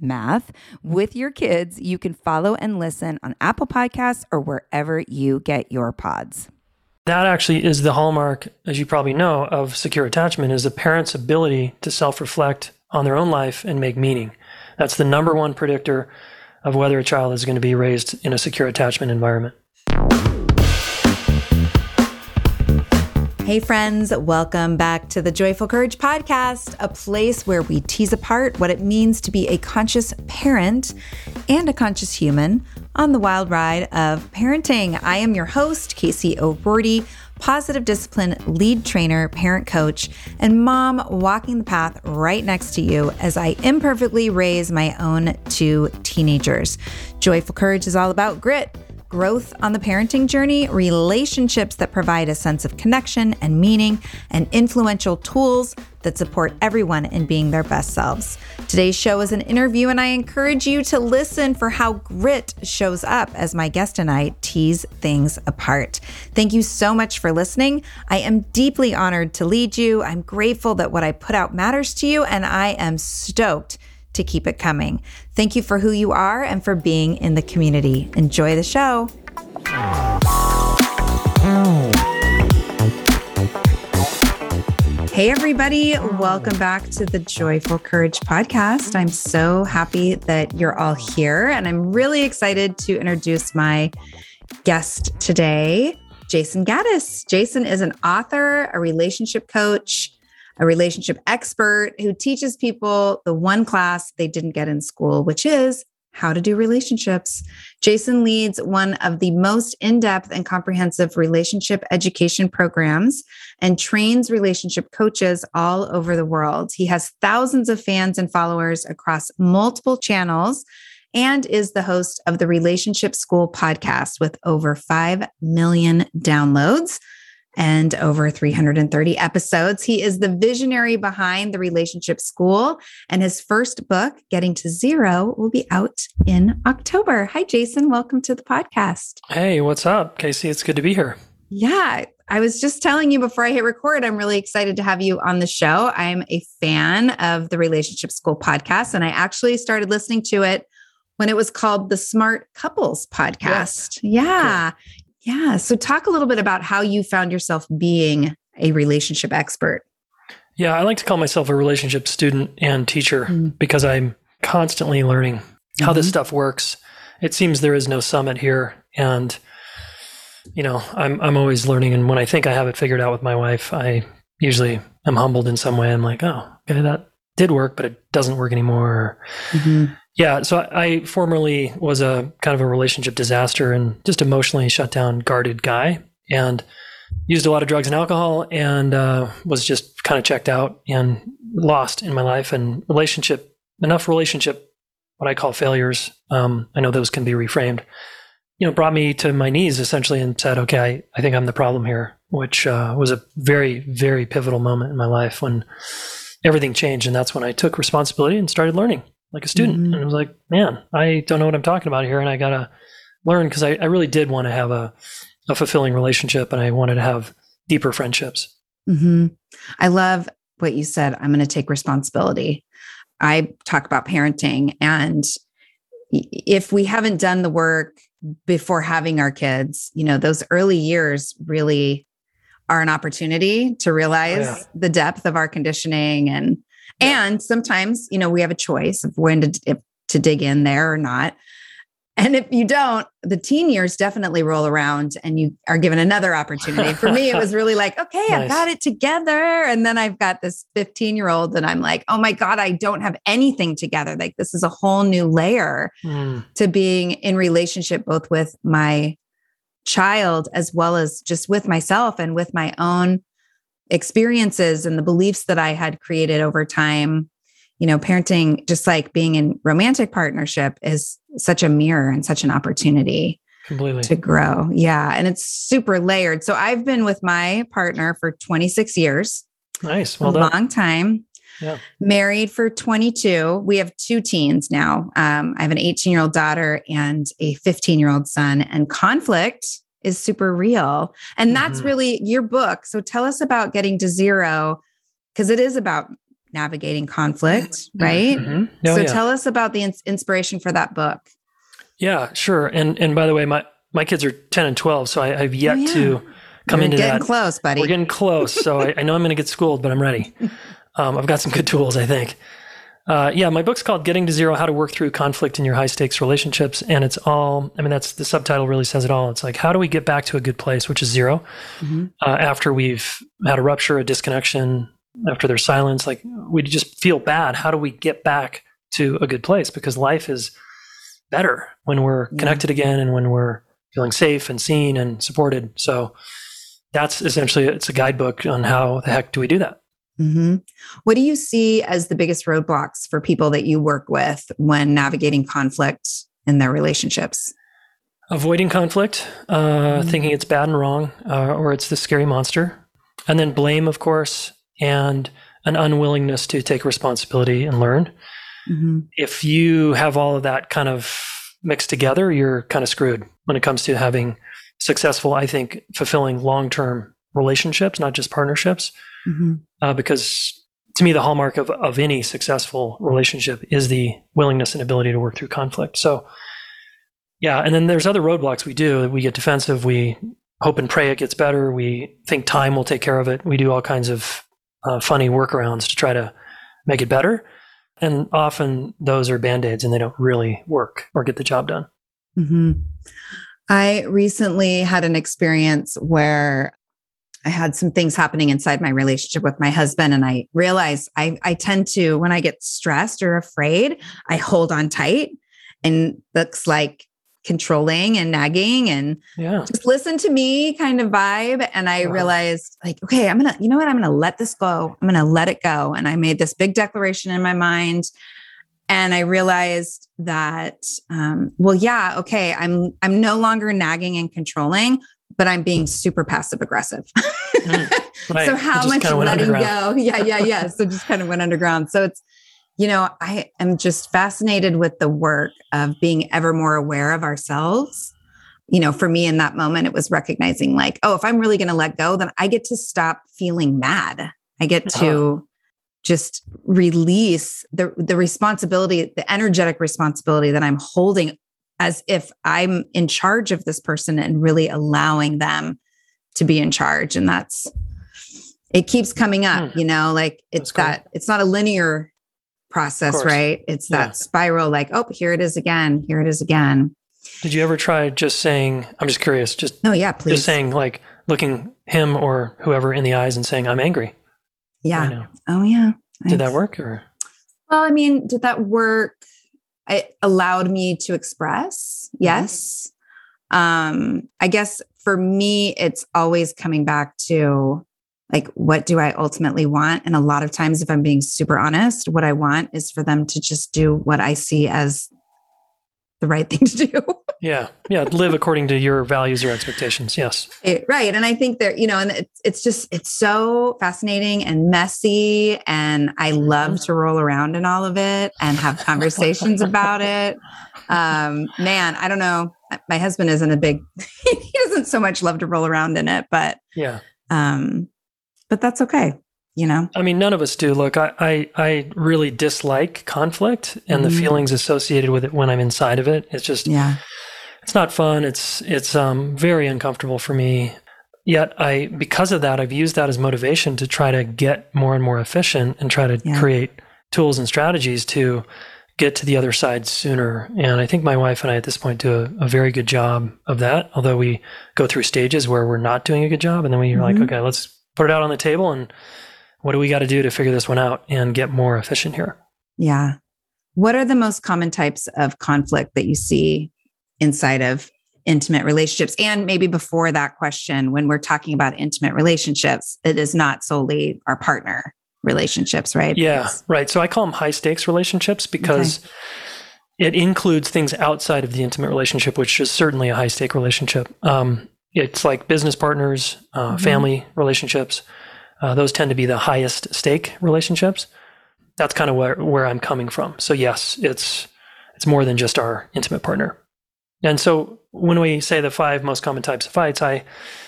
math with your kids. You can follow and listen on Apple Podcasts or wherever you get your pods. That actually is the hallmark, as you probably know, of secure attachment is a parent's ability to self-reflect on their own life and make meaning. That's the number one predictor of whether a child is going to be raised in a secure attachment environment. Hey, friends, welcome back to the Joyful Courage Podcast, a place where we tease apart what it means to be a conscious parent and a conscious human on the wild ride of parenting. I am your host, Casey O'Rourke, positive discipline lead trainer, parent coach, and mom walking the path right next to you as I imperfectly raise my own two teenagers. Joyful Courage is all about grit growth on the parenting journey, relationships that provide a sense of connection and meaning, and influential tools that support everyone in being their best selves. Today's show is an interview, and I encourage you to listen for how grit shows up as my guest and I tease things apart. Thank you so much for listening. I am deeply honored to lead you. I'm grateful that what I put out matters to you, and I am stoked to keep it coming. Thank you for who you are and for being in the community. Enjoy the show. Hey, everybody. Welcome back to the Joyful Courage podcast. I'm so happy that you're all here, and I'm really excited to introduce my guest today, Jayson Gaddis. Jayson is an author, a relationship coach, a relationship expert who teaches people the one class they didn't get in school, which is how to do relationships. Jayson leads one of the most in depth and comprehensive relationship education programs and trains relationship coaches all over the world. He has thousands of fans and followers across multiple channels and is the host of the Relationship School podcast with over 5 million downloads and over 330 episodes. He is the visionary behind the Relationship School, and his first book, Getting to Zero, will be out in October. Hi, Jayson. Welcome to the podcast. Hey, what's up, Casey? It's good to be here. Yeah, I was just telling you before I hit record, I'm really excited to have you on the show. I'm a fan of the Relationship School podcast, and I actually started listening to it when it was called the Smart Couples podcast. Yeah. yeah. Yeah. So, talk a little bit about how you found yourself being a relationship expert. Yeah, I like to call myself a relationship student and teacher mm. because I'm constantly learning mm-hmm. how this mm-hmm. stuff works. It seems there is no summit here, and you know, I'm I'm always learning. And when I think I have it figured out with my wife, I usually am humbled in some way. I'm like, oh, okay, that did work, but it doesn't work anymore. Mm-hmm. Yeah, so I formerly was a kind of a relationship disaster and just emotionally shut down, guarded guy, and used a lot of drugs and alcohol, and uh, was just kind of checked out and lost in my life and relationship enough relationship what I call failures. Um, I know those can be reframed. You know, brought me to my knees essentially and said, "Okay, I, I think I'm the problem here," which uh, was a very, very pivotal moment in my life when everything changed, and that's when I took responsibility and started learning like a student. Mm-hmm. And I was like, man, I don't know what I'm talking about here. And I got to learn because I, I, really did want to have a, a fulfilling relationship and I wanted to have deeper friendships. Mm-hmm. I love what you said. I'm going to take responsibility. I talk about parenting and if we haven't done the work before having our kids, you know, those early years really are an opportunity to realize oh, yeah. the depth of our conditioning and yeah. and sometimes, you know, we have a choice of when to if, to dig in there or not. And if you don't, the teen years definitely roll around and you are given another opportunity. For me, it was really like, okay, nice. I've got it together. And then I've got this 15 year old and I'm like, oh my God, I don't have anything together. Like this is a whole new layer mm. to being in relationship both with my child as well as just with myself and with my own experiences and the beliefs that I had created over time you know, parenting, just like being in romantic partnership, is such a mirror and such an opportunity completely to grow. Yeah. And it's super layered. So I've been with my partner for 26 years. Nice. Well a done. long time. Yeah. Married for 22. We have two teens now. Um, I have an 18 year old daughter and a 15 year old son, and conflict is super real. And that's mm-hmm. really your book. So tell us about getting to zero because it is about navigating conflict, mm-hmm. right? Mm-hmm. Oh, so yeah. tell us about the ins- inspiration for that book. Yeah, sure. And and by the way, my my kids are ten and twelve, so I, have yet oh, yeah. to come You're into getting that. close, buddy. We're getting close. So I, I, know I'm going to get schooled, but I'm ready. Um, I've got some good tools, I think. Uh, yeah, my book's called "Getting to Zero: How to Work Through Conflict in Your High Stakes Relationships," and it's all. I mean, that's the subtitle really says it all. It's like how do we get back to a good place, which is 0 mm-hmm. uh, after we've had a rupture, a disconnection, after their silence like we just feel bad how do we get back to a good place because life is better when we're yeah. connected again and when we're feeling safe and seen and supported so that's essentially it's a guidebook on how the heck do we do that mm-hmm. what do you see as the biggest roadblocks for people that you work with when navigating conflict in their relationships avoiding conflict uh, mm-hmm. thinking it's bad and wrong uh, or it's the scary monster and then blame of course and an unwillingness to take responsibility and learn. Mm-hmm. If you have all of that kind of mixed together, you're kind of screwed when it comes to having successful, I think, fulfilling long term relationships, not just partnerships. Mm-hmm. Uh, because to me, the hallmark of, of any successful relationship is the willingness and ability to work through conflict. So, yeah. And then there's other roadblocks we do. We get defensive. We hope and pray it gets better. We think time will take care of it. We do all kinds of uh, funny workarounds to try to make it better. And often those are band aids and they don't really work or get the job done. Mm-hmm. I recently had an experience where I had some things happening inside my relationship with my husband. And I realized I, I tend to, when I get stressed or afraid, I hold on tight and looks like controlling and nagging and yeah. just listen to me kind of vibe. And I wow. realized, like, okay, I'm gonna, you know what? I'm gonna let this go. I'm gonna let it go. And I made this big declaration in my mind. And I realized that, um, well, yeah, okay, I'm I'm no longer nagging and controlling, but I'm being super passive aggressive. mm, right. So how much letting go? Yeah, yeah, yeah. So just kind of went underground. So it's you know, I am just fascinated with the work of being ever more aware of ourselves. You know, for me in that moment, it was recognizing like, oh, if I'm really going to let go, then I get to stop feeling mad. I get to just release the the responsibility, the energetic responsibility that I'm holding as if I'm in charge of this person and really allowing them to be in charge. And that's it keeps coming up, hmm. you know, like it's that it's not a linear process, right? It's that yeah. spiral like, oh, here it is again, here it is again. Did you ever try just saying, I'm just curious, just No, yeah, please. Just saying like looking him or whoever in the eyes and saying, I'm angry. Yeah. Oh yeah. Did that work or well, I mean, did that work? It allowed me to express. Mm-hmm. Yes. Um, I guess for me, it's always coming back to like what do i ultimately want and a lot of times if i'm being super honest what i want is for them to just do what i see as the right thing to do. Yeah yeah live according to your values or expectations yes. It, right and i think that you know and it's, it's just it's so fascinating and messy and i love to roll around in all of it and have conversations about it. Um man i don't know my husband isn't a big he doesn't so much love to roll around in it but yeah. um but that's okay. You know? I mean, none of us do. Look, I, I, I really dislike conflict and mm-hmm. the feelings associated with it when I'm inside of it. It's just, yeah, it's not fun. It's, it's um, very uncomfortable for me. Yet I, because of that, I've used that as motivation to try to get more and more efficient and try to yeah. create tools and strategies to get to the other side sooner. And I think my wife and I at this point do a, a, very good job of that. Although we go through stages where we're not doing a good job, and then we're mm-hmm. like, okay, let's put it out on the table and what do we got to do to figure this one out and get more efficient here? Yeah. What are the most common types of conflict that you see inside of intimate relationships? And maybe before that question, when we're talking about intimate relationships, it is not solely our partner relationships, right? Yeah, right. So I call them high stakes relationships because okay. it includes things outside of the intimate relationship, which is certainly a high stake relationship. Um, it's like business partners, uh, mm-hmm. family relationships. Uh, those tend to be the highest stake relationships. That's kind of where, where I'm coming from. So yes, it's it's more than just our intimate partner. And so when we say the five most common types of fights, I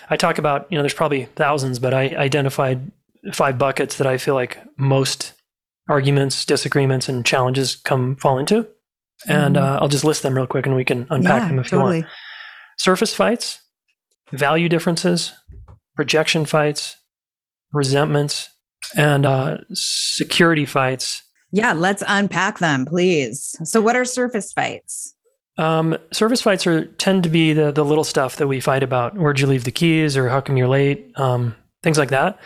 I talk about you know there's probably thousands, but I identified five buckets that I feel like most arguments, disagreements, and challenges come fall into. And mm-hmm. uh, I'll just list them real quick, and we can unpack yeah, them if totally. you want. Surface fights, value differences, projection fights, resentments, and uh, security fights. Yeah, let's unpack them, please. So, what are surface fights? Um, surface fights are tend to be the the little stuff that we fight about. Where'd you leave the keys, or how come you're late? Um, things like that.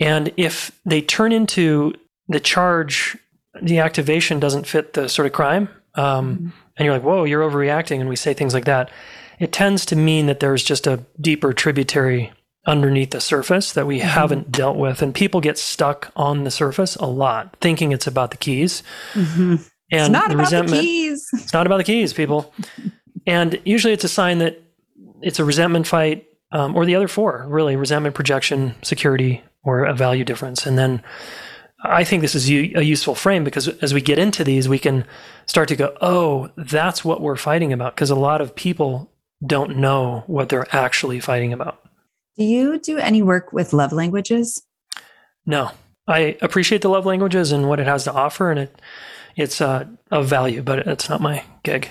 And if they turn into the charge, the activation doesn't fit the sort of crime, um, mm-hmm. and you're like, "Whoa, you're overreacting," and we say things like that. It tends to mean that there's just a deeper tributary underneath the surface that we mm-hmm. haven't dealt with. And people get stuck on the surface a lot, thinking it's about the keys. Mm-hmm. And it's not the about resentment, the keys. It's not about the keys, people. and usually it's a sign that it's a resentment fight, um, or the other four, really resentment, projection, security, or a value difference. And then I think this is a useful frame because as we get into these, we can start to go, oh, that's what we're fighting about. Because a lot of people don't know what they're actually fighting about. Do you do any work with love languages? No. I appreciate the love languages and what it has to offer, and it it's uh, of value, but it's not my gig.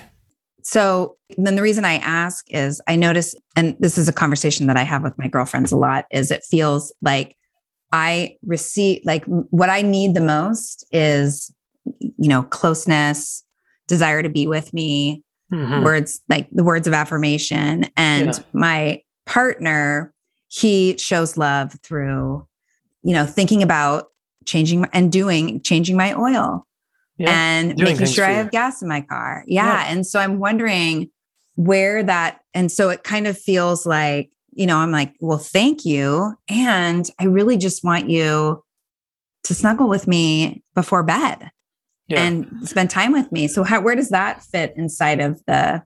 So then the reason I ask is I notice, and this is a conversation that I have with my girlfriends a lot, is it feels like I receive like what I need the most is, you know, closeness, desire to be with me, mm-hmm. words like the words of affirmation. And yeah. my partner he shows love through, you know, thinking about changing and doing, changing my oil yeah, and making sure I have gas in my car. Yeah. yeah. And so I'm wondering where that, and so it kind of feels like, you know, I'm like, well, thank you. And I really just want you to snuggle with me before bed yeah. and spend time with me. So how, where does that fit inside of the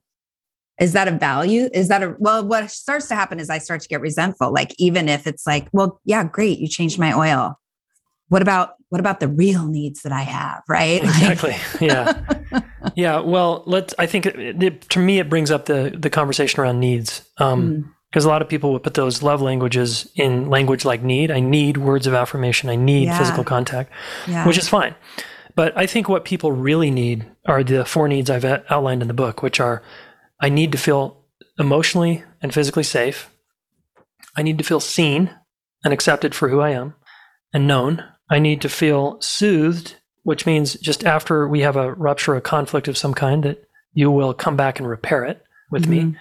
is that a value? Is that a well what starts to happen is i start to get resentful like even if it's like well yeah great you changed my oil. What about what about the real needs that i have? Right? Exactly. Yeah. Yeah well let's i think it, it, to me it brings up the the conversation around needs. Um because mm. a lot of people would put those love languages in language like need. I need words of affirmation. I need yeah. physical contact yeah. which is fine. But i think what people really need are the four needs i've outlined in the book which are I need to feel emotionally and physically safe. I need to feel seen and accepted for who I am and known. I need to feel soothed, which means just after we have a rupture, a conflict of some kind, that you will come back and repair it with mm-hmm. me.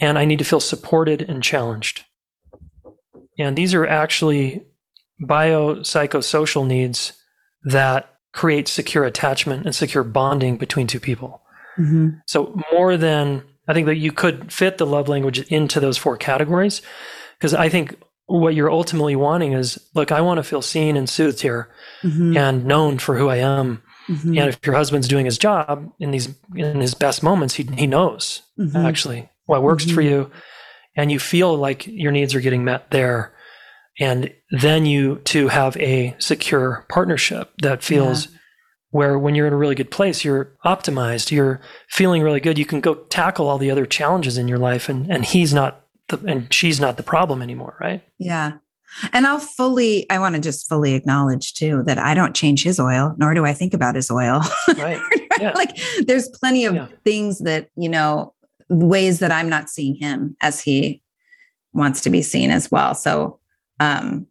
And I need to feel supported and challenged. And these are actually biopsychosocial needs that create secure attachment and secure bonding between two people. Mm-hmm. So more than I think that you could fit the love language into those four categories because I think what you're ultimately wanting is look, I want to feel seen and soothed here mm-hmm. and known for who I am. Mm-hmm. And if your husband's doing his job in these in his best moments, he he knows mm-hmm. actually what works for mm-hmm. you, and you feel like your needs are getting met there, and then you to have a secure partnership that feels yeah where when you're in a really good place, you're optimized, you're feeling really good. You can go tackle all the other challenges in your life and, and he's not the, and she's not the problem anymore. Right. Yeah. And I'll fully, I want to just fully acknowledge too that I don't change his oil, nor do I think about his oil. Right. Yeah. like there's plenty of Yeah. things that, you know, ways that I'm not seeing him as he wants to be seen as well. So um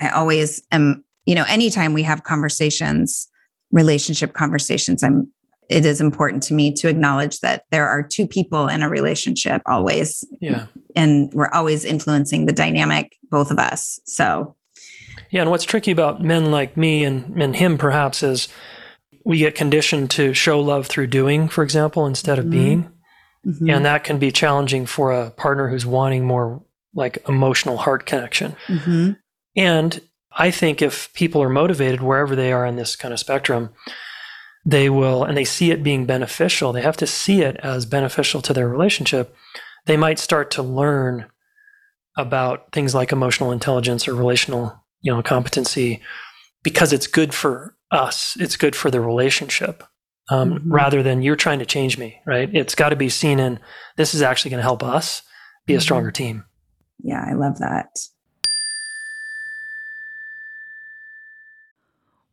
I always am, you know, anytime we have conversations, relationship conversations, I'm it is important to me to acknowledge that there are two people in a relationship always yeah. and we're always influencing the dynamic both of us so Yeah, and what's tricky about men like me and, and him perhaps is we get conditioned to show love through doing, for example, instead of Mhm. being. mhm, And that can be challenging for a partner who's wanting more like emotional heart connection. mhm, And I think if people are motivated wherever they are in this kind of spectrum, they will, and they see it being beneficial, they have to see it as beneficial to their relationship. They might start to learn about things like emotional intelligence or relational, you know, competency because it's good for us. It's good for the relationship. Um, Mhm. Rather than you're trying to change me, right? It's got to be seen in this is actually going to help us be a Mhm. stronger team. yeah i love that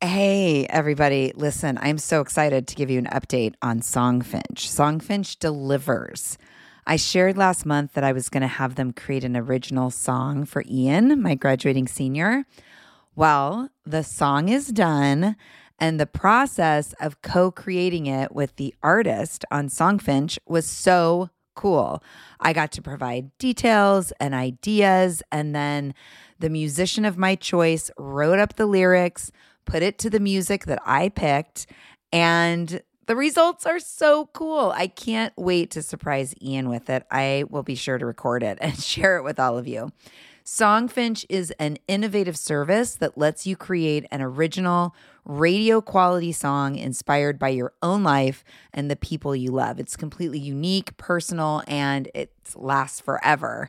Hey, everybody. Listen, I'm so excited to give you an update on Songfinch. Songfinch delivers. I shared last month that I was going to have them create an original song for Ian, my graduating senior. Well, the song is done, and the process of co creating it with the artist on Songfinch was so cool. I got to provide details and ideas, and then the musician of my choice wrote up the lyrics, put it to the music that I picked, and the results are so cool. I can't wait to surprise Ian with it. I will be sure to record it and share it with all of you. Songfinch is an innovative service that lets you create an original radio quality song inspired by your own life and the people you love. It's completely unique, personal, and it lasts forever.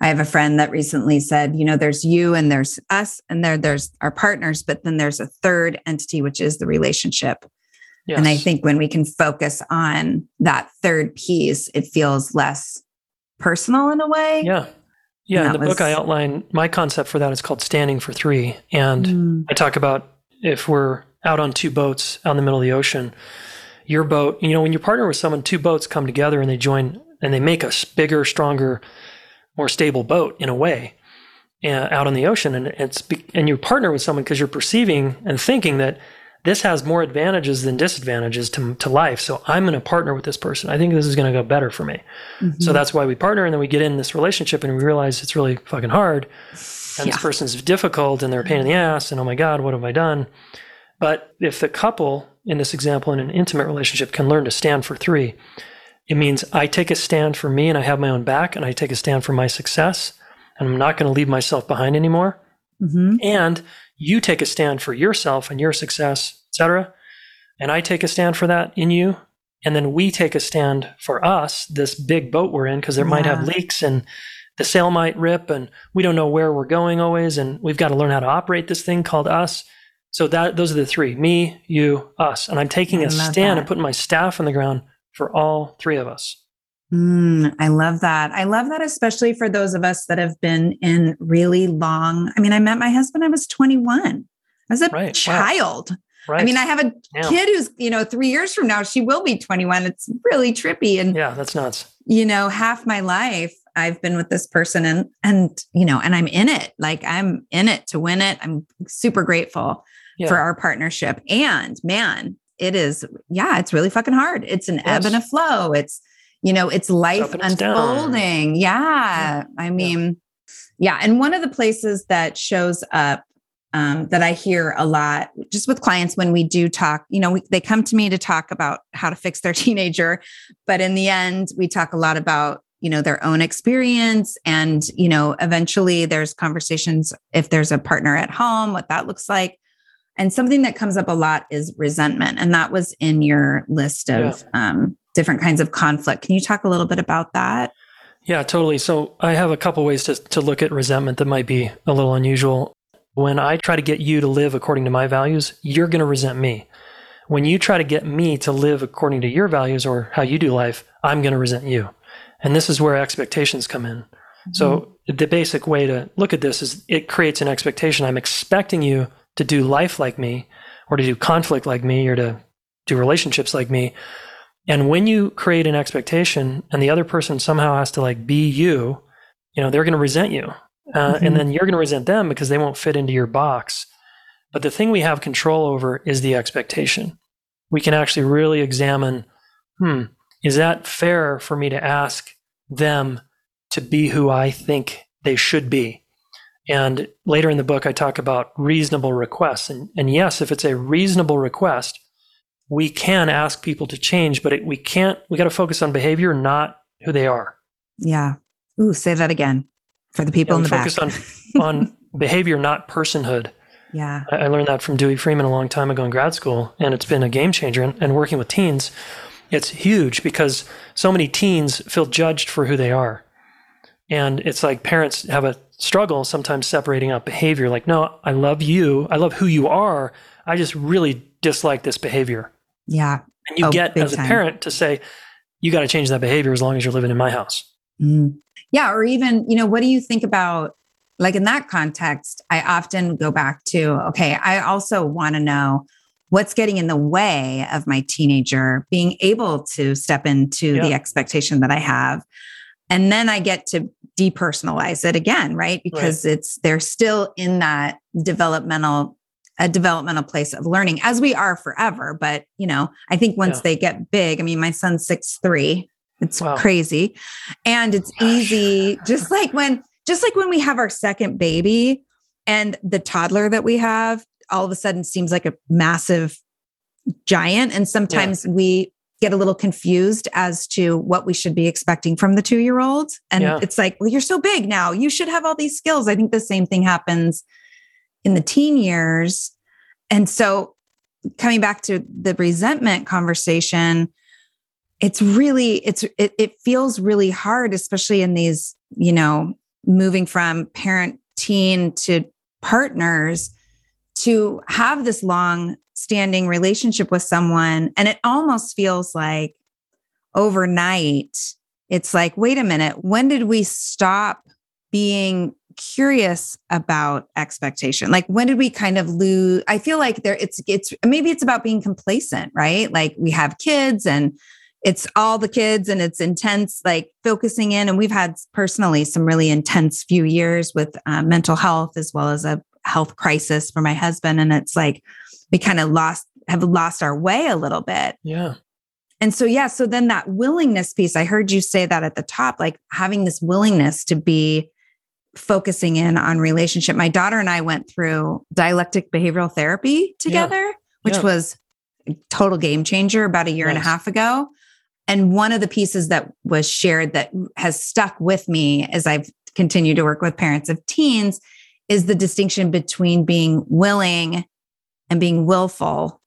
I have a friend that recently said, you know, there's you and there's us and there there's our partners, but then there's a third entity, which is the relationship. Yes. And I think when we can focus on that third piece, it feels less personal in a way. Yeah. Yeah. In the book, I outline my concept for that. It's called Standing for Three. And Mm. I talk about if we're out on two boats out in the middle of the ocean, your boat, you know, when you partner with someone, two boats come together and they join and they make a bigger, stronger, more stable boat in a way uh, out on the ocean. And it's, and you partner with someone because you're perceiving and thinking that this has more advantages than disadvantages to, to life. So I'm going to partner with this person. I think this is going to go better for me. Mm-hmm. So that's why we partner. And then we get in this relationship and we realize it's really fucking hard. And yeah. this person's difficult and they're a pain in the ass. And oh my God, what have I done? But if the couple in this example in an intimate relationship can learn to stand for three, it means I take a stand for me and I have my own back and I take a stand for my success and I'm not going to leave myself behind anymore. Mm-hmm. And you take a stand for yourself and your success, etc. And I take a stand for that in you. And then we take a stand for us, this big boat we're in, because there yeah. might have leaks and the sail might rip and we don't know where we're going always. And we've got to learn how to operate this thing called us. So that those are the three me, you, us. And I'm taking I a stand that. and putting my staff on the ground for all three of us. Mm, I love that. I love that, especially for those of us that have been in really long. I mean, I met my husband, I was 21. I was a right. child. Wow. Right. I mean, I have a yeah. kid who's, you know, three years from now, she will be 21. It's really trippy. And yeah, that's nuts. You know, half my life I've been with this person and, and, you know, and I'm in it. Like I'm in it to win it. I'm super grateful yeah. for our partnership. And man, it is, yeah, it's really fucking hard. It's an yes. ebb and a flow. It's, you know, it's life unfolding. Yeah. yeah. I mean, yeah. And one of the places that shows up um, that I hear a lot just with clients when we do talk, you know, we, they come to me to talk about how to fix their teenager. But in the end, we talk a lot about, you know, their own experience. And, you know, eventually there's conversations if there's a partner at home, what that looks like. And something that comes up a lot is resentment. And that was in your list of yeah. um, different kinds of conflict. Can you talk a little bit about that? Yeah, totally. So I have a couple ways to, to look at resentment that might be a little unusual. When I try to get you to live according to my values, you're going to resent me. When you try to get me to live according to your values or how you do life, I'm going to resent you. And this is where expectations come in. Mm-hmm. So the basic way to look at this is it creates an expectation. I'm expecting you to do life like me or to do conflict like me or to do relationships like me. And when you create an expectation and the other person somehow has to like be you, you know, they're going to resent you. Uh, mm-hmm. And then you're going to resent them because they won't fit into your box. But the thing we have control over is the expectation. We can actually really examine hmm, is that fair for me to ask them to be who I think they should be? And later in the book, I talk about reasonable requests. And, and yes, if it's a reasonable request, we can ask people to change, but it, we can't, we got to focus on behavior, not who they are. Yeah. Ooh, say that again for the people yeah, in the focus back. on, on behavior, not personhood. Yeah. I, I, learned that from Dewey Freeman a long time ago in grad school, and it's been a game changer. And, and working with teens, it's huge because so many teens feel judged for who they are. And it's like parents have a struggle sometimes separating out behavior. Like, no, I love you. I love who you are. I just really dislike this behavior. Yeah. And you oh, get as a time. parent to say, you got to change that behavior as long as you're living in my house. Mm. Yeah. Or even, you know, what do you think about, like in that context, I often go back to, okay, I also want to know what's getting in the way of my teenager being able to step into yeah. the expectation that I have. And then I get to depersonalize it again, right? Because right. it's, they're still in that developmental a developmental place of learning as we are forever. But, you know, I think once yeah. they get big, I mean, my son's six, three, it's wow. crazy. And it's oh easy, just like when, just like when we have our second baby and the toddler that we have all of a sudden seems like a massive giant. And sometimes yeah. we get a little confused as to what we should be expecting from the two year old. And yeah. it's like, well, you're so big now. You should have all these skills. I think the same thing happens in the teen years. And so coming back to the resentment conversation, it's really it's it, it feels really hard especially in these you know moving from parent teen to partners to have this long standing relationship with someone and it almost feels like overnight it's like wait a minute when did we stop being curious about expectation. Like when did we kind of lose? I feel like there it's it's maybe it's about being complacent, right? Like we have kids and it's all the kids and it's intense, like focusing in. And we've had personally some really intense few years with uh, mental health as well as a health crisis for my husband. And it's like we kind of lost, have lost our way a little bit. Yeah. And so, yeah, so then that willingness piece, I heard you say that at the top, like having this willingness to be focusing in on relationship. My daughter and I went through dialectic behavioral therapy together, yeah. which yeah. was total game changer about a year nice. and a half ago. And one of the pieces that was shared that has stuck with me as I've continued to work with parents of teens is the distinction between being willing and being willful.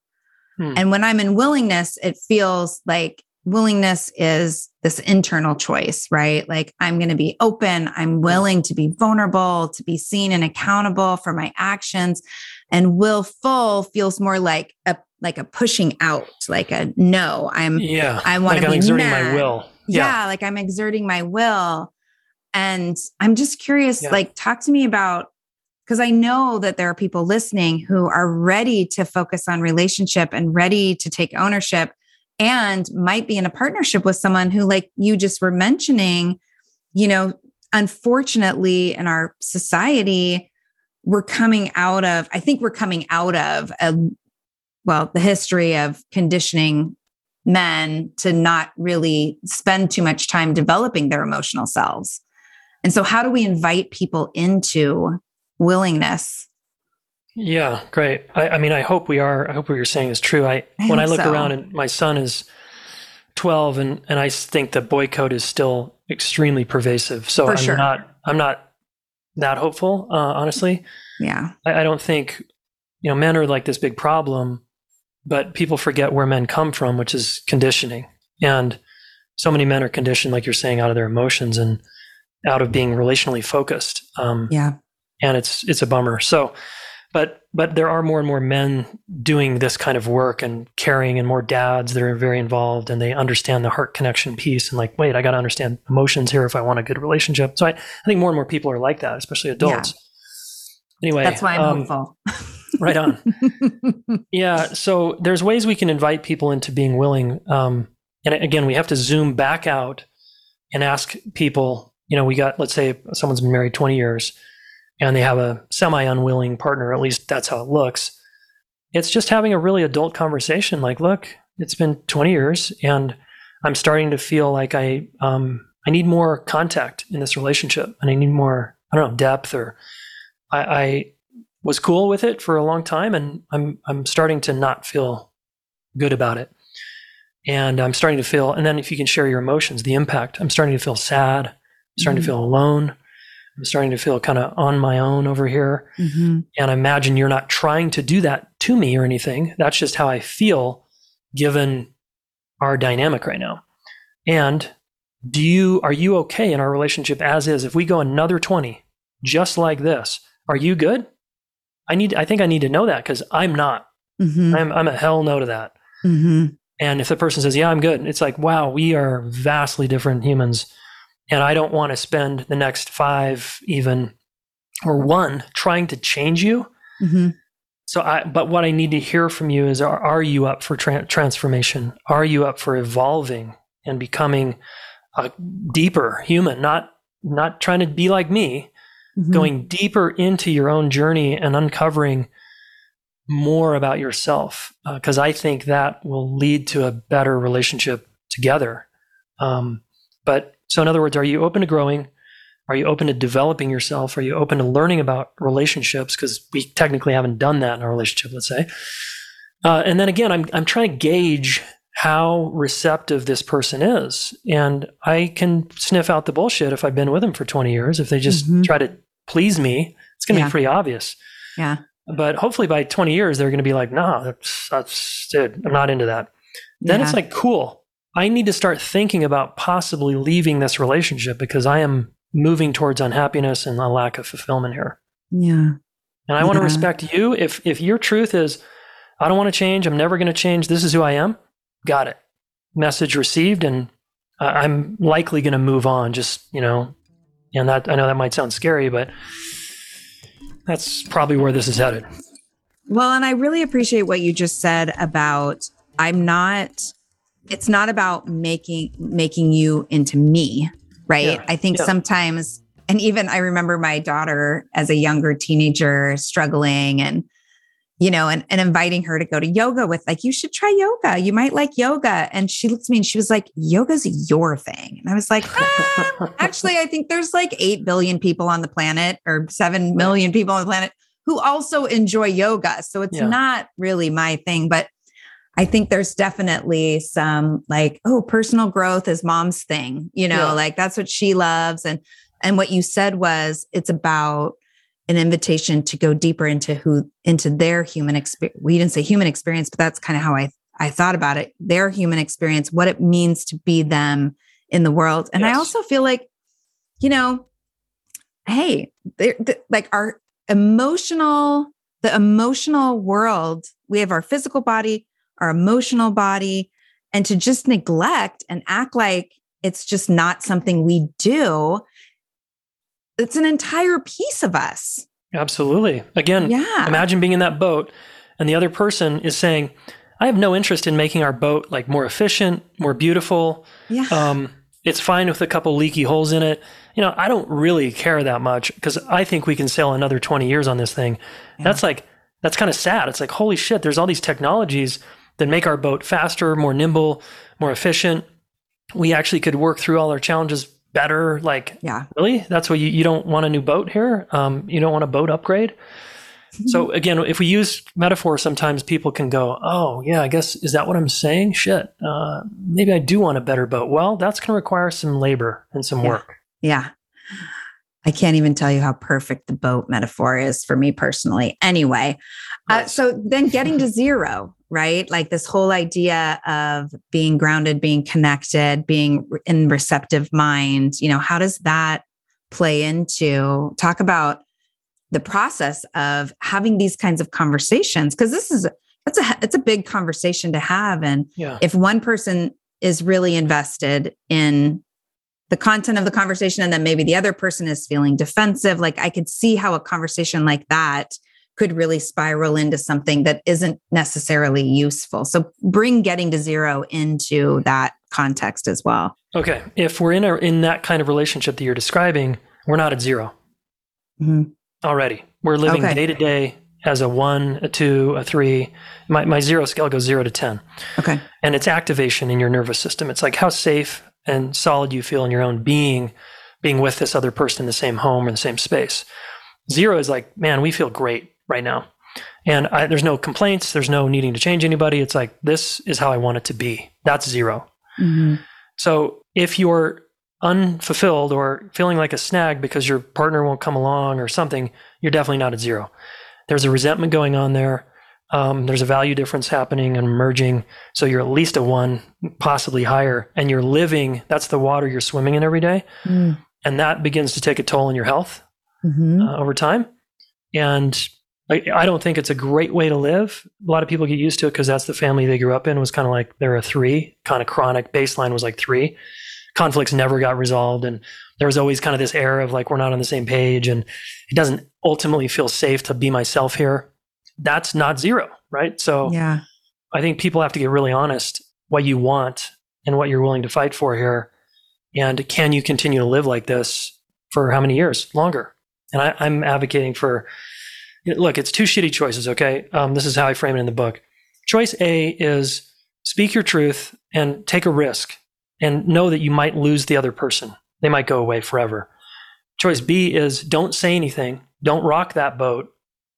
Hmm. And when I'm in willingness, it feels like willingness is this internal choice, right? Like I'm going to be open, I'm willing to be vulnerable, to be seen and accountable for my actions. And willful feels more like a like a pushing out, like a no. I'm yeah. I want like to be exerting mad. my will. Yeah. yeah, like I'm exerting my will. And I'm just curious, yeah. like talk to me about because I know that there are people listening who are ready to focus on relationship and ready to take ownership and might be in a partnership with someone who, like you just were mentioning, you know, unfortunately in our society, we're coming out of, I think we're coming out of a, well, the history of conditioning men to not really spend too much time developing their emotional selves. And so, how do we invite people into willingness yeah, great. I, I, mean, I hope we are. I hope what you're saying is true. I, I when I look so. around and my son is 12, and and I think the boy code is still extremely pervasive. So For I'm sure. not. I'm not that hopeful, uh, honestly. Yeah. I, I don't think you know men are like this big problem, but people forget where men come from, which is conditioning, and so many men are conditioned, like you're saying, out of their emotions and out of being relationally focused. Um, yeah. And it's it's a bummer. So but but there are more and more men doing this kind of work and caring and more dads that are very involved and they understand the heart connection piece and like wait i got to understand emotions here if i want a good relationship. So I, I think more and more people are like that especially adults. Yeah. anyway that's why i'm um, hopeful. right on. Yeah so there's ways we can invite people into being willing um, and again we have to zoom back out and ask people you know we got let's say someone's been married 20 years and they have a semi unwilling partner, at least that's how it looks. It's just having a really adult conversation like, look, it's been 20 years and I'm starting to feel like I, um, I need more contact in this relationship and I need more, I don't know, depth or I, I was cool with it for a long time and I'm, I'm starting to not feel good about it. And I'm starting to feel, and then if you can share your emotions, the impact, I'm starting to feel sad, I'm starting mm-hmm. to feel alone. I'm starting to feel kind of on my own over here. Mm-hmm. And I imagine you're not trying to do that to me or anything. That's just how I feel given our dynamic right now. And do you are you okay in our relationship as is? If we go another 20 just like this, are you good? I need I think I need to know that because I'm not. Mm-hmm. I'm I'm a hell no to that. Mm-hmm. And if the person says, "Yeah, I'm good," it's like, "Wow, we are vastly different humans." And I don't want to spend the next five, even or one, trying to change you. Mm-hmm. So, I, but what I need to hear from you is are, are you up for tra- transformation? Are you up for evolving and becoming a deeper human, not, not trying to be like me, mm-hmm. going deeper into your own journey and uncovering more about yourself? Because uh, I think that will lead to a better relationship together. Um, but so, in other words, are you open to growing? Are you open to developing yourself? Are you open to learning about relationships? Because we technically haven't done that in our relationship, let's say. Uh, and then again, I'm, I'm trying to gauge how receptive this person is. And I can sniff out the bullshit if I've been with them for 20 years. If they just mm-hmm. try to please me, it's going to yeah. be pretty obvious. Yeah. But hopefully by 20 years, they're going to be like, nah, that's, that's, dude, I'm not into that. Then yeah. it's like, cool. I need to start thinking about possibly leaving this relationship because I am moving towards unhappiness and a lack of fulfillment here. Yeah. And I yeah. want to respect you. If if your truth is, I don't want to change. I'm never going to change. This is who I am. Got it. Message received, and I'm likely going to move on. Just you know, And that I know that might sound scary, but that's probably where this is headed. Well, and I really appreciate what you just said about I'm not it's not about making making you into me, right? Yeah. I think yeah. sometimes and even I remember my daughter as a younger teenager struggling and you know, and, and inviting her to go to yoga with like, you should try yoga. You might like yoga. And she looked at me and she was like, yoga's your thing. And I was like, ah, actually, I think there's like 8 billion people on the planet or 7 million people on the planet who also enjoy yoga. So it's yeah. not really my thing, but I think there's definitely some like, oh, personal growth is mom's thing, you know, yeah. like that's what she loves. And, and what you said was it's about, an invitation to go deeper into who into their human experience. We didn't say human experience, but that's kind of how I I thought about it. Their human experience, what it means to be them in the world. And yes. I also feel like, you know, hey, like our emotional, the emotional world, we have our physical body, our emotional body, and to just neglect and act like it's just not something we do it's an entire piece of us. Absolutely. Again, yeah. imagine being in that boat and the other person is saying, I have no interest in making our boat like more efficient, more beautiful. Yeah. Um, it's fine with a couple leaky holes in it. You know, I don't really care that much because I think we can sail another 20 years on this thing. Yeah. That's like, that's kind of sad. It's like, holy shit, there's all these technologies that make our boat faster, more nimble, more efficient. We actually could work through all our challenges better like yeah. really? That's what you, you don't want a new boat here? Um, you don't want a boat upgrade? So again if we use metaphor sometimes people can go oh yeah i guess is that what i'm saying? Shit uh, maybe i do want a better boat. Well that's going to require some labor and some yeah. work. Yeah. I can't even tell you how perfect the boat metaphor is for me personally. Anyway uh, so then getting to zero right? Like this whole idea of being grounded, being connected, being in receptive mind, you know, how does that play into talk about the process of having these kinds of conversations? Because this is it's a it's a big conversation to have. And yeah. if one person is really invested in the content of the conversation and then maybe the other person is feeling defensive like i could see how a conversation like that could really spiral into something that isn't necessarily useful. So bring getting to zero into that context as well. Okay. If we're in a, in that kind of relationship that you're describing, we're not at 0 mm-hmm. already. We're living day to day as a one, a two, a three. My, my zero scale goes zero to 10. Okay. And it's activation in your nervous system. It's like how safe and solid you feel in your own being, being with this other person in the same home or the same space. Zero is like, man, we feel great right now. And I, there's no complaints. There's no needing to change anybody. It's like, this is how I want it to be. That's 0 mm-hmm. So if you're unfulfilled or feeling like a snag because your partner won't come along or something, you're definitely not at zero. There's a resentment going on there. Um, there's a value difference happening and merging. So you're at least a one, possibly higher. And you're living, that's the water you're swimming in every day. Mm. And that begins to take a toll on your health mm-hmm. uh, over time. And I, I don't think it's a great way to live. A lot of people get used to it because that's the family they grew up in. Was kind of like they're a three, kind of chronic. Baseline was like three. Conflicts never got resolved, and there was always kind of this air of like we're not on the same page, and it doesn't ultimately feel safe to be myself here. That's not zero, right? So yeah, I think people have to get really honest what you want and what you're willing to fight for here, and can you continue to live like this for how many years longer? And I, I'm advocating for look, it's two shitty choices, okay? Um, this is how I frame it in the book. Choice A is speak your truth and take a risk and know that you might lose the other person. They might go away forever. Choice B is don't say anything, don't rock that boat,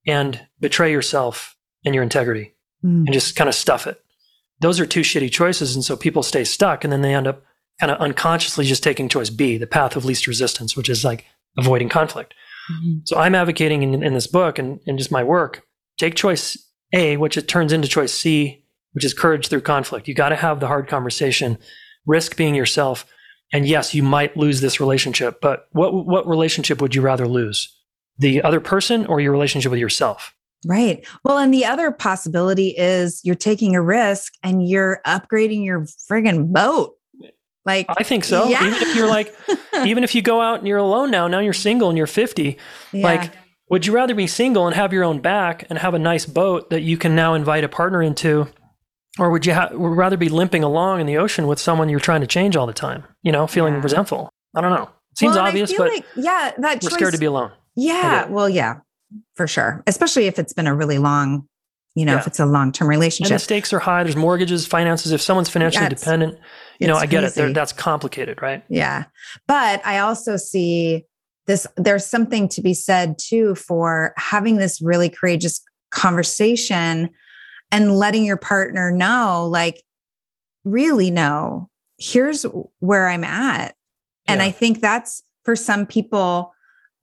and betray yourself and your integrity mm. and just kind of stuff it. Those are two shitty choices. And so people stay stuck and then they end up kind of unconsciously just taking choice B, the path of least resistance, which is like avoiding conflict. Mm-hmm. So I'm advocating in, in this book and, and just my work, take choice A, which it turns into choice C, which is courage through conflict. You got to have the hard conversation, risk being yourself. And yes, you might lose this relationship, but what, what relationship would you rather lose? The other person or your relationship with yourself? Right. Well, and the other possibility is you're taking a risk and you're upgrading your friggin' boat Like I think so. Yeah. Even if you're like, even if you go out and you're alone now, now you're single and you're 50. Yeah. Like, would you rather be single and have your own back and have a nice boat that you can now invite a partner into? Or would you ha- would rather be limping along in the ocean with someone you're trying to change all the time, you know, feeling Yeah. resentful? I don't know. Seems Well, obvious, but like, yeah, that we're choice, scared to be alone. Yeah, well, yeah, for sure. Especially if it's been a really long, you know, Yeah. if it's a long term And relationship. the stakes are high. There's mortgages, finances. If someone's financially dependent, you know, I get it. They're- That's complicated, right? Yeah. But I also see this, there's something to be said too for having this really courageous conversation and letting your partner know, like, really know, here's where I'm at. And Yeah. I think that's for some people,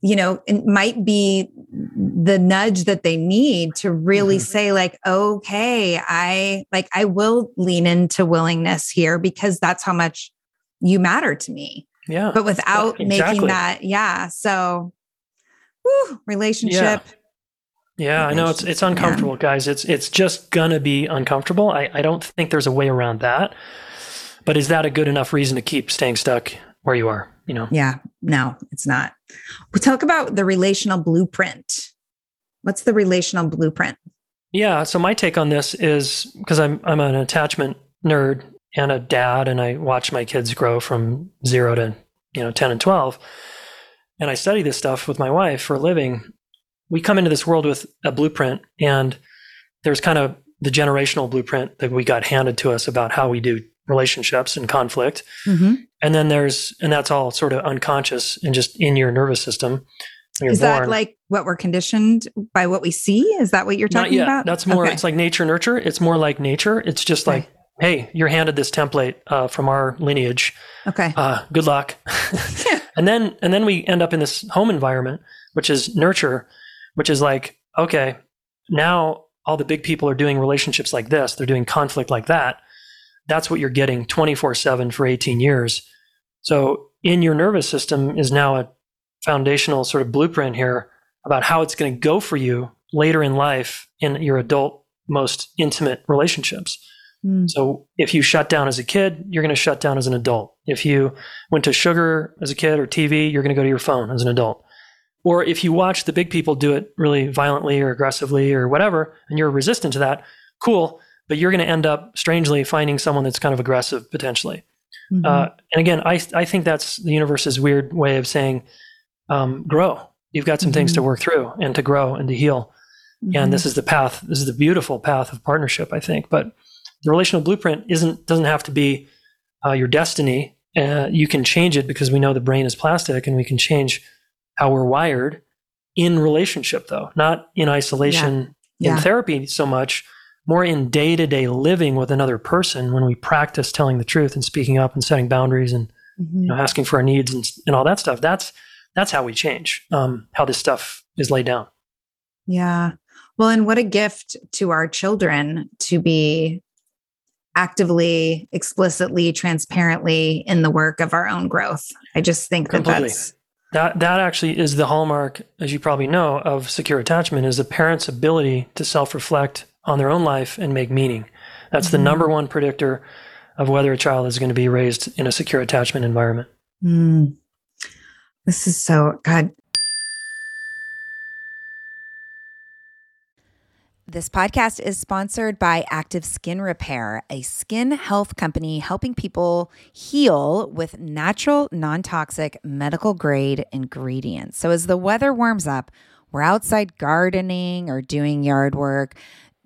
you know, it might be the nudge that they need to really Mhm. say, like, okay, I like, I will lean into willingness here because that's how much you matter to me. Yeah. But without exactly. making that, yeah. So, whew, relationship. Yeah, I know it's it's uncomfortable, guys. It's it's just gonna be uncomfortable. I, I don't think there's a way around that. But is that a good enough reason to keep staying stuck where you are? You know? Yeah, no, it's not. We talk about the relational blueprint. What's the relational blueprint? Yeah. So my take on this is because I'm I'm an attachment nerd and a dad, and I watch my kids grow from zero to you know ten and twelve, and I study this stuff with my wife for a living. We come into this world with a blueprint, and there's kind of the generational blueprint that we got handed to us about how we do relationships and conflict. Mm-hmm. And then there's, and that's all sort of unconscious and just in your nervous system. Is that like what we're conditioned by what we see? Is that what you're talking about? That's more, Okay. it's like nature nurture. It's more like nature. It's just like, hey, you're handed this template uh, from our lineage. okay. Uh, good luck. and then, and then we end up in this home environment, which is nurture, which is like, okay, now all the big people are doing relationships like this. They're doing conflict like that. That's what you're getting 24 7 for 18 years. So, in your nervous system is now a foundational sort of blueprint here about how it's going to go for you later in life in your adult, most intimate relationships. Mm. So, if you shut down as a kid, you're going to shut down as an adult. If you went to sugar as a kid or TV, you're going to go to your phone as an adult. Or if you watch the big people do it really violently or aggressively or whatever, and you're resistant to that, cool. But you're going to end up strangely finding someone that's kind of aggressive potentially. Mhm. Uh, and again, I, I think that's the universe's weird way of saying, um, grow. You've got some things to work through and to grow and to heal. And this is the path. This is the beautiful path of partnership, I think. But the relational blueprint isn't doesn't have to be uh, your destiny. Uh, you can change it because we know the brain is plastic, and we can change how we're wired in relationship, though, not in isolation Yeah. in therapy so much, more in day to day living with another person when we practice telling the truth and speaking up and setting boundaries and Mhm. you know, asking for our needs and, and all that stuff. That's that's how we change. Um, how this stuff is laid down. Yeah. Well, and what a gift to our children to be actively, explicitly, transparently in the work of our own growth. I just think that Completely. that's That that actually is the hallmark, as you probably know, of secure attachment is a parent's ability to self-reflect on their own life and make meaning. That's the Mhm. number one predictor of whether a child is going to be raised in a secure attachment environment. Mm. This is so God. This podcast is sponsored by Active Skin Repair, a skin health company helping people heal with natural, non toxic, medical grade ingredients. So, as the weather warms up, we're outside gardening or doing yard work.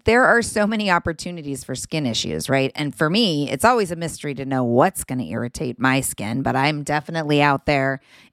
There are so many opportunities for skin issues, right? And for me, it's always a mystery to know what's going to irritate my skin, but I'm definitely out there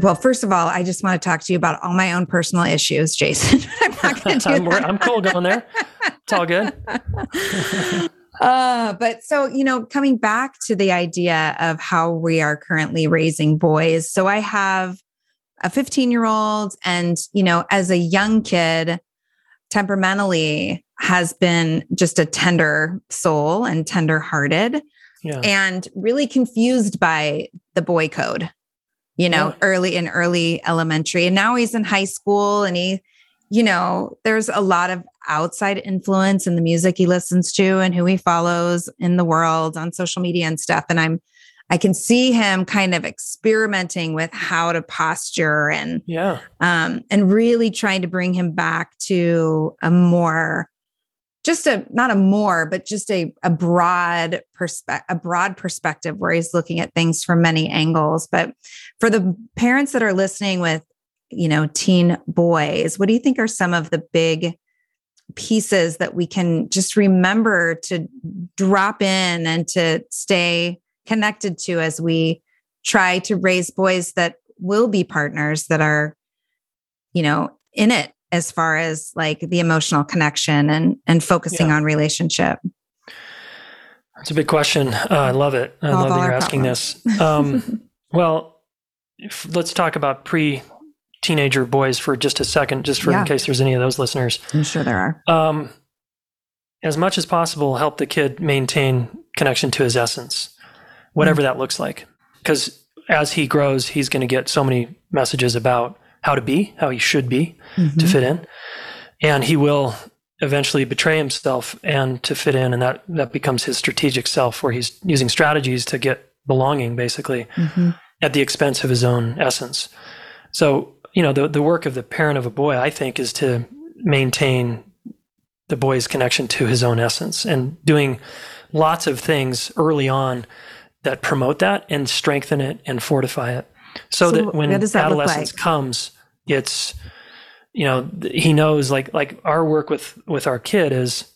Well, first of all, I just want to talk to you about all my own personal issues, Jayson. I'm not going to I'm, I'm cool going there. It's all good. uh, but so, you know, coming back to the idea of how we are currently raising boys. So I have a 15 year old, and, you know, as a young kid, temperamentally has been just a tender soul and tender hearted yeah. and really confused by the boy code you know, yeah. early in early elementary. And now he's in high school and he, you know, there's a lot of outside influence in the music he listens to and who he follows in the world on social media and stuff. And I'm, I can see him kind of experimenting with how to posture and yeah, um, and really trying to bring him back to a more just a not a more but just a, a broad perspective a broad perspective where he's looking at things from many angles. But for the parents that are listening with you know teen boys what do you think are some of the big pieces that we can just remember to drop in and to stay connected to as we try to raise boys that will be partners that are you know in it as far as like the emotional connection and and focusing yeah. on relationship that's a big question uh, i love it i love that you're asking problems. this um, well if, let's talk about pre teenager boys for just a second just for yeah. in case there's any of those listeners i'm sure there are um, as much as possible help the kid maintain connection to his essence whatever mm-hmm. that looks like because as he grows he's going to get so many messages about how to be, how he should be mm-hmm. to fit in. And he will eventually betray himself and to fit in. And that, that becomes his strategic self, where he's using strategies to get belonging, basically, mm-hmm. at the expense of his own essence. So, you know, the, the work of the parent of a boy, I think, is to maintain the boy's connection to his own essence and doing lots of things early on that promote that and strengthen it and fortify it so, so that when that adolescence like? comes, it's you know he knows like like our work with with our kid is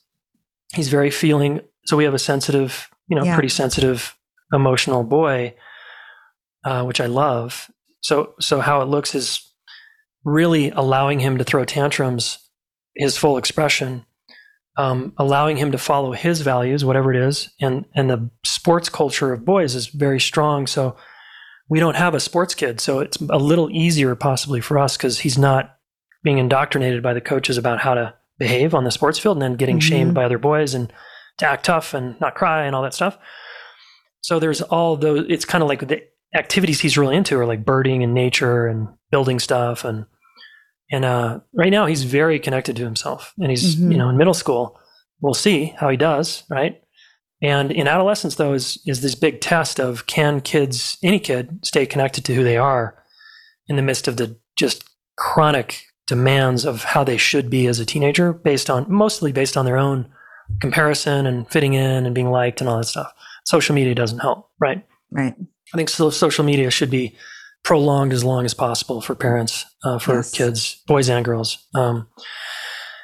he's very feeling. So we have a sensitive, you know, yeah. pretty sensitive, emotional boy, uh, which I love. So so how it looks is really allowing him to throw tantrums, his full expression, um, allowing him to follow his values, whatever it is, and and the sports culture of boys is very strong. So we don't have a sports kid, so it's a little easier possibly for us because he's not being indoctrinated by the coaches about how to behave on the sports field and then getting mm-hmm. shamed by other boys and to act tough and not cry and all that stuff. So there's all those. It's kind of like the activities he's really into are like birding and nature and building stuff and and uh, right now he's very connected to himself and he's mm-hmm. you know in middle school. We'll see how he does, right? And in adolescence, though, is is this big test of can kids, any kid, stay connected to who they are in the midst of the just chronic demands of how they should be as a teenager, based on mostly based on their own comparison and fitting in and being liked and all that stuff. Social media doesn't help, right? Right. I think so, social media should be prolonged as long as possible for parents, uh, for yes. kids, boys and girls. Um,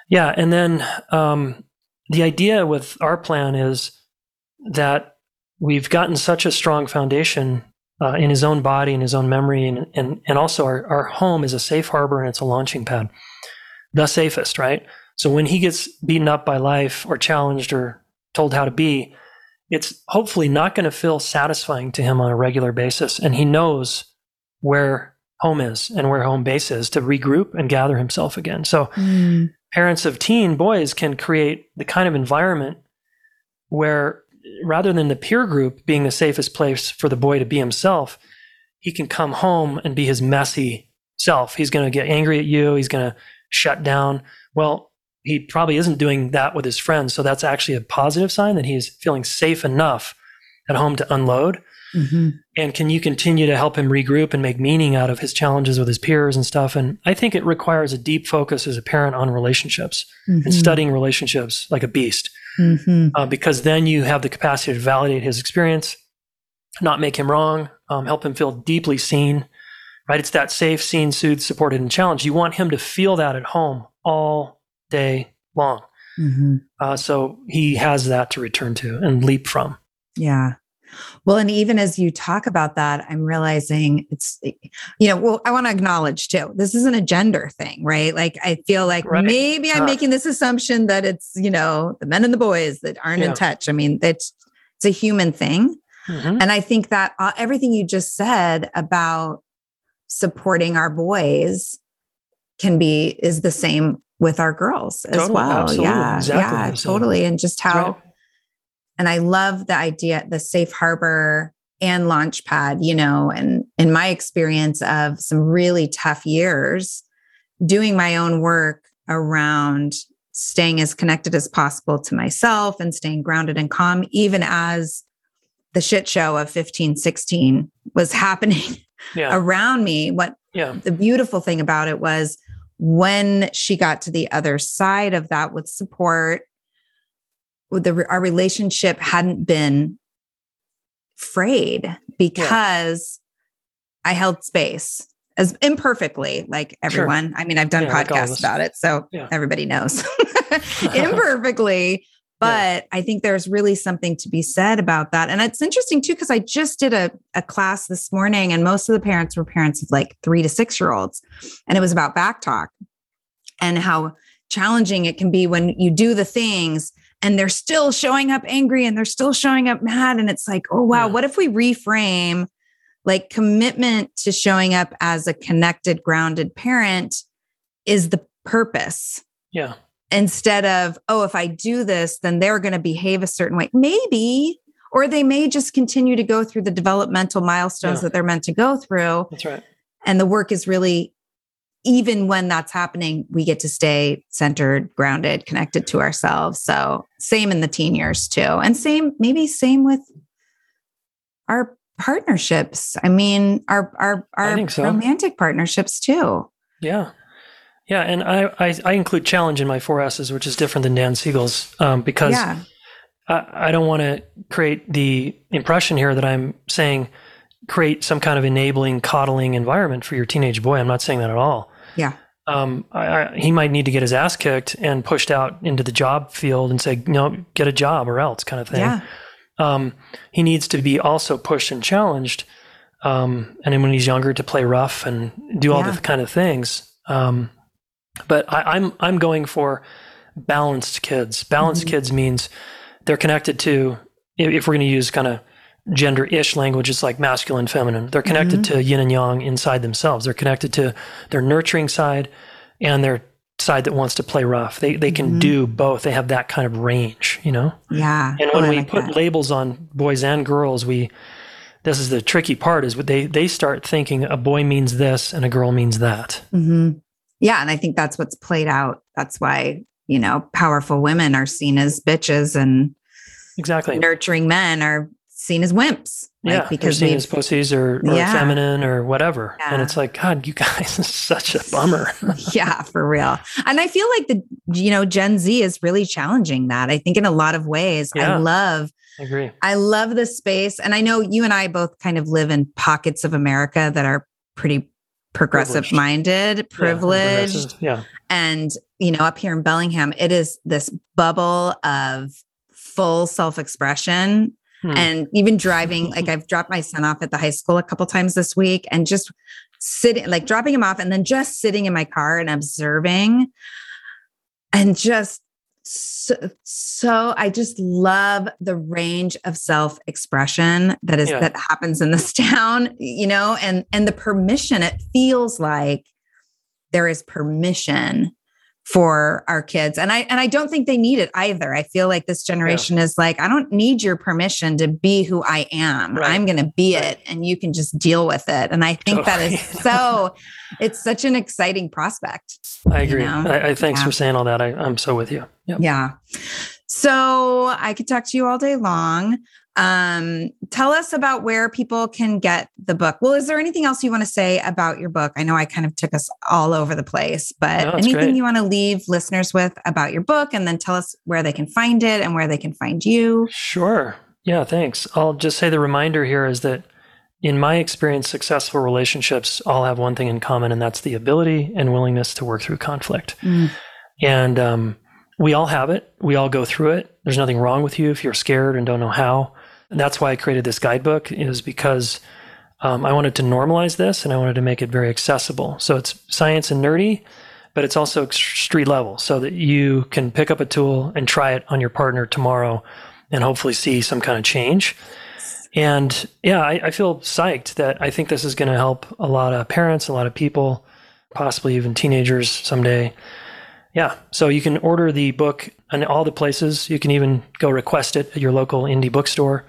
yeah, and then um, the idea with our plan is that we've gotten such a strong foundation uh, in his own body and his own memory, and and, and also our, our home is a safe harbor and it's a launching pad. the safest, right? So when he gets beaten up by life or challenged or told how to be, it's hopefully not going to feel satisfying to him on a regular basis. And he knows where home is and where home base is to regroup and gather himself again. So mm. parents of teen boys can create the kind of environment where rather than the peer group being the safest place for the boy to be himself, he can come home and be his messy self. He's going to get angry at you. He's going to shut down. Well, he probably isn't doing that with his friends. So that's actually a positive sign that he's feeling safe enough at home to unload. Mm-hmm. And can you continue to help him regroup and make meaning out of his challenges with his peers and stuff? And I think it requires a deep focus as a parent on relationships mm-hmm. and studying relationships like a beast. Mm-hmm. Uh, because then you have the capacity to validate his experience, not make him wrong, um, help him feel deeply seen, right? It's that safe, seen, soothed, supported, and challenged. You want him to feel that at home all day long. Mm-hmm. Uh, so he has that to return to and leap from. Yeah. Well, and even as you talk about that, I'm realizing it's, you know, well, I want to acknowledge too, this isn't a gender thing, right? Like, I feel like right. maybe I'm making this assumption that it's, you know, the men and the boys that aren't yeah. in touch. I mean, it's, it's a human thing. Mm-hmm. And I think that uh, everything you just said about supporting our boys can be, is the same with our girls as totally, well. Yeah. Exactly yeah, totally. And just how, right and I love the idea, the safe harbor and launchpad, you know, and in my experience of some really tough years, doing my own work around staying as connected as possible to myself and staying grounded and calm, even as the shit show of 15, 16 was happening yeah. around me. What yeah. the beautiful thing about it was when she got to the other side of that with support the our relationship hadn't been frayed because yeah. I held space as imperfectly, like everyone. Sure. I mean, I've done yeah, podcasts like about it, so yeah. everybody knows imperfectly. But I think there's really something to be said about that. And it's interesting too, because I just did a, a class this morning, and most of the parents were parents of like three to six year olds. And it was about back talk and how challenging it can be when you do the things and they're still showing up angry and they're still showing up mad. And it's like, oh, wow, yeah. what if we reframe like commitment to showing up as a connected, grounded parent is the purpose? Yeah. Instead of, oh, if I do this, then they're going to behave a certain way. Maybe, or they may just continue to go through the developmental milestones yeah. that they're meant to go through. That's right. And the work is really even when that's happening, we get to stay centered, grounded, connected to ourselves. So, same in the teen years too. And same, maybe same with our partnerships. I mean, our our our so. romantic partnerships too. Yeah. Yeah, and I, I, I include challenge in my four S's, which is different than Dan Siegel's, um, because yeah. I, I don't want to create the impression here that I'm saying create some kind of enabling, coddling environment for your teenage boy. I'm not saying that at all. Yeah. Um, I, I, he might need to get his ass kicked and pushed out into the job field and say, no, get a job or else kind of thing. Yeah. Um, he needs to be also pushed and challenged. Um, and then when he's younger to play rough and do all yeah. the kind of things. Um, but I, am I'm, I'm going for balanced kids. Balanced mm-hmm. kids means they're connected to, if we're going to use kind of gender ish languages like masculine, feminine. They're connected mm-hmm. to yin and yang inside themselves. They're connected to their nurturing side and their side that wants to play rough. They they can mm-hmm. do both. They have that kind of range, you know? Yeah. And when oh, we like put that. labels on boys and girls, we this is the tricky part is they they start thinking a boy means this and a girl means that. Mm-hmm. Yeah, and I think that's what's played out. That's why you know powerful women are seen as bitches and exactly nurturing men are seen as wimps. Right? Yeah, because seen as pussies or, or yeah. feminine or whatever. Yeah. And it's like, God, you guys, is such a bummer. yeah, for real. And I feel like the, you know, Gen Z is really challenging that. I think in a lot of ways. Yeah. I love I agree. I love the space. And I know you and I both kind of live in pockets of America that are pretty progressive privileged. minded, privileged. Yeah, yeah. And, you know, up here in Bellingham, it is this bubble of full self expression Hmm. And even driving, like I've dropped my son off at the high school a couple times this week and just sitting, like dropping him off and then just sitting in my car and observing and just so, so I just love the range of self expression that is yeah. that happens in this town, you know, and and the permission it feels like there is permission for our kids and i and i don't think they need it either i feel like this generation yeah. is like i don't need your permission to be who i am right. i'm going to be right. it and you can just deal with it and i think totally. that is so it's such an exciting prospect i agree you know? I, I, thanks yeah. for saying all that I, i'm so with you yep. yeah so i could talk to you all day long um, tell us about where people can get the book. Well, is there anything else you want to say about your book? I know I kind of took us all over the place, but no, anything great. you want to leave listeners with about your book and then tell us where they can find it and where they can find you? Sure. Yeah, thanks. I'll just say the reminder here is that in my experience, successful relationships all have one thing in common, and that's the ability and willingness to work through conflict. Mm. And um, we all have it. We all go through it. There's nothing wrong with you if you're scared and don't know how. And that's why I created this guidebook is because um, I wanted to normalize this and I wanted to make it very accessible. So it's science and nerdy, but it's also street level so that you can pick up a tool and try it on your partner tomorrow and hopefully see some kind of change. And yeah, I, I feel psyched that I think this is going to help a lot of parents, a lot of people, possibly even teenagers someday. Yeah. So you can order the book in all the places. You can even go request it at your local indie bookstore.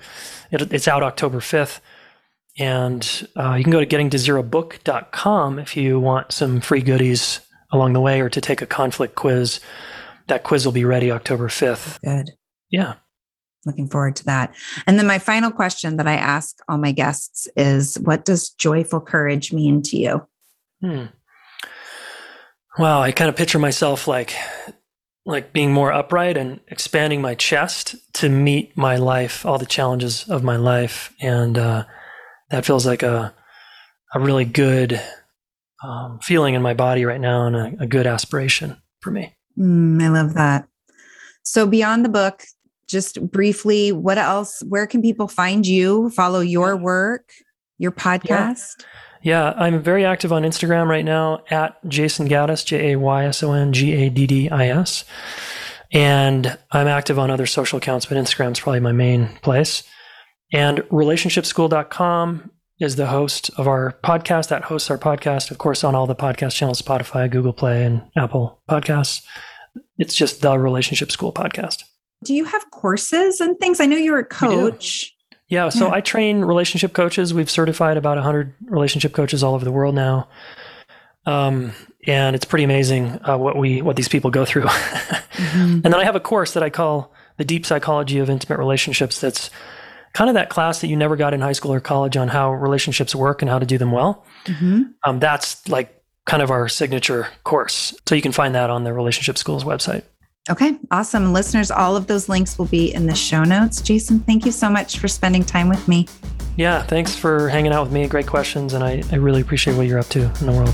It, it's out October 5th. And uh, you can go to gettingtozerobook.com if you want some free goodies along the way or to take a conflict quiz. That quiz will be ready October 5th. Good. Yeah. Looking forward to that. And then my final question that I ask all my guests is what does joyful courage mean to you? Hmm. Wow, I kind of picture myself like like being more upright and expanding my chest to meet my life, all the challenges of my life, and uh, that feels like a a really good um, feeling in my body right now, and a, a good aspiration for me. Mm, I love that. So beyond the book, just briefly, what else? Where can people find you? Follow your work, your podcast. Yeah. Yeah, I'm very active on Instagram right now at Jayson Gaddis, J A Y S O N G A D D I S. And I'm active on other social accounts, but Instagram's probably my main place. And relationshipschool.com is the host of our podcast that hosts our podcast, of course, on all the podcast channels Spotify, Google Play, and Apple Podcasts. It's just the Relationship School podcast. Do you have courses and things? I know you're a coach. Yeah, so yeah. I train relationship coaches. We've certified about 100 relationship coaches all over the world now. Um, and it's pretty amazing uh, what we what these people go through. mm-hmm. And then I have a course that I call the Deep Psychology of Intimate Relationships. That's kind of that class that you never got in high school or college on how relationships work and how to do them well. Mm-hmm. Um, that's like kind of our signature course. So you can find that on the Relationship School's website. Okay, awesome. Listeners, all of those links will be in the show notes. Jayson, thank you so much for spending time with me. Yeah, thanks for hanging out with me. Great questions, and I, I really appreciate what you're up to in the world.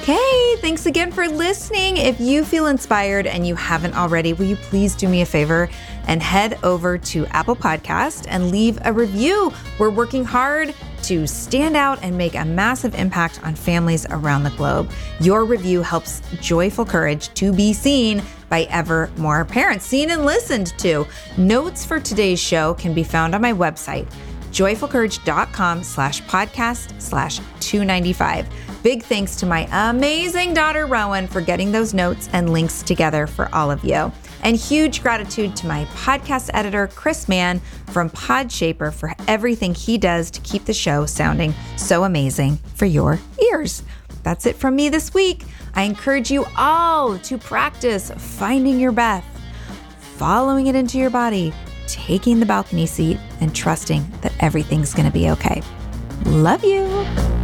Okay, thanks again for listening. If you feel inspired and you haven't already, will you please do me a favor and head over to Apple Podcast and leave a review? We're working hard to stand out and make a massive impact on families around the globe. Your review helps Joyful Courage to be seen by ever more parents, seen and listened to. Notes for today's show can be found on my website, joyfulcourage.com slash podcast slash 295. Big thanks to my amazing daughter, Rowan, for getting those notes and links together for all of you. And huge gratitude to my podcast editor, Chris Mann from Podshaper, for everything he does to keep the show sounding so amazing for your ears. That's it from me this week. I encourage you all to practice finding your breath, following it into your body, taking the balcony seat, and trusting that everything's going to be okay. Love you.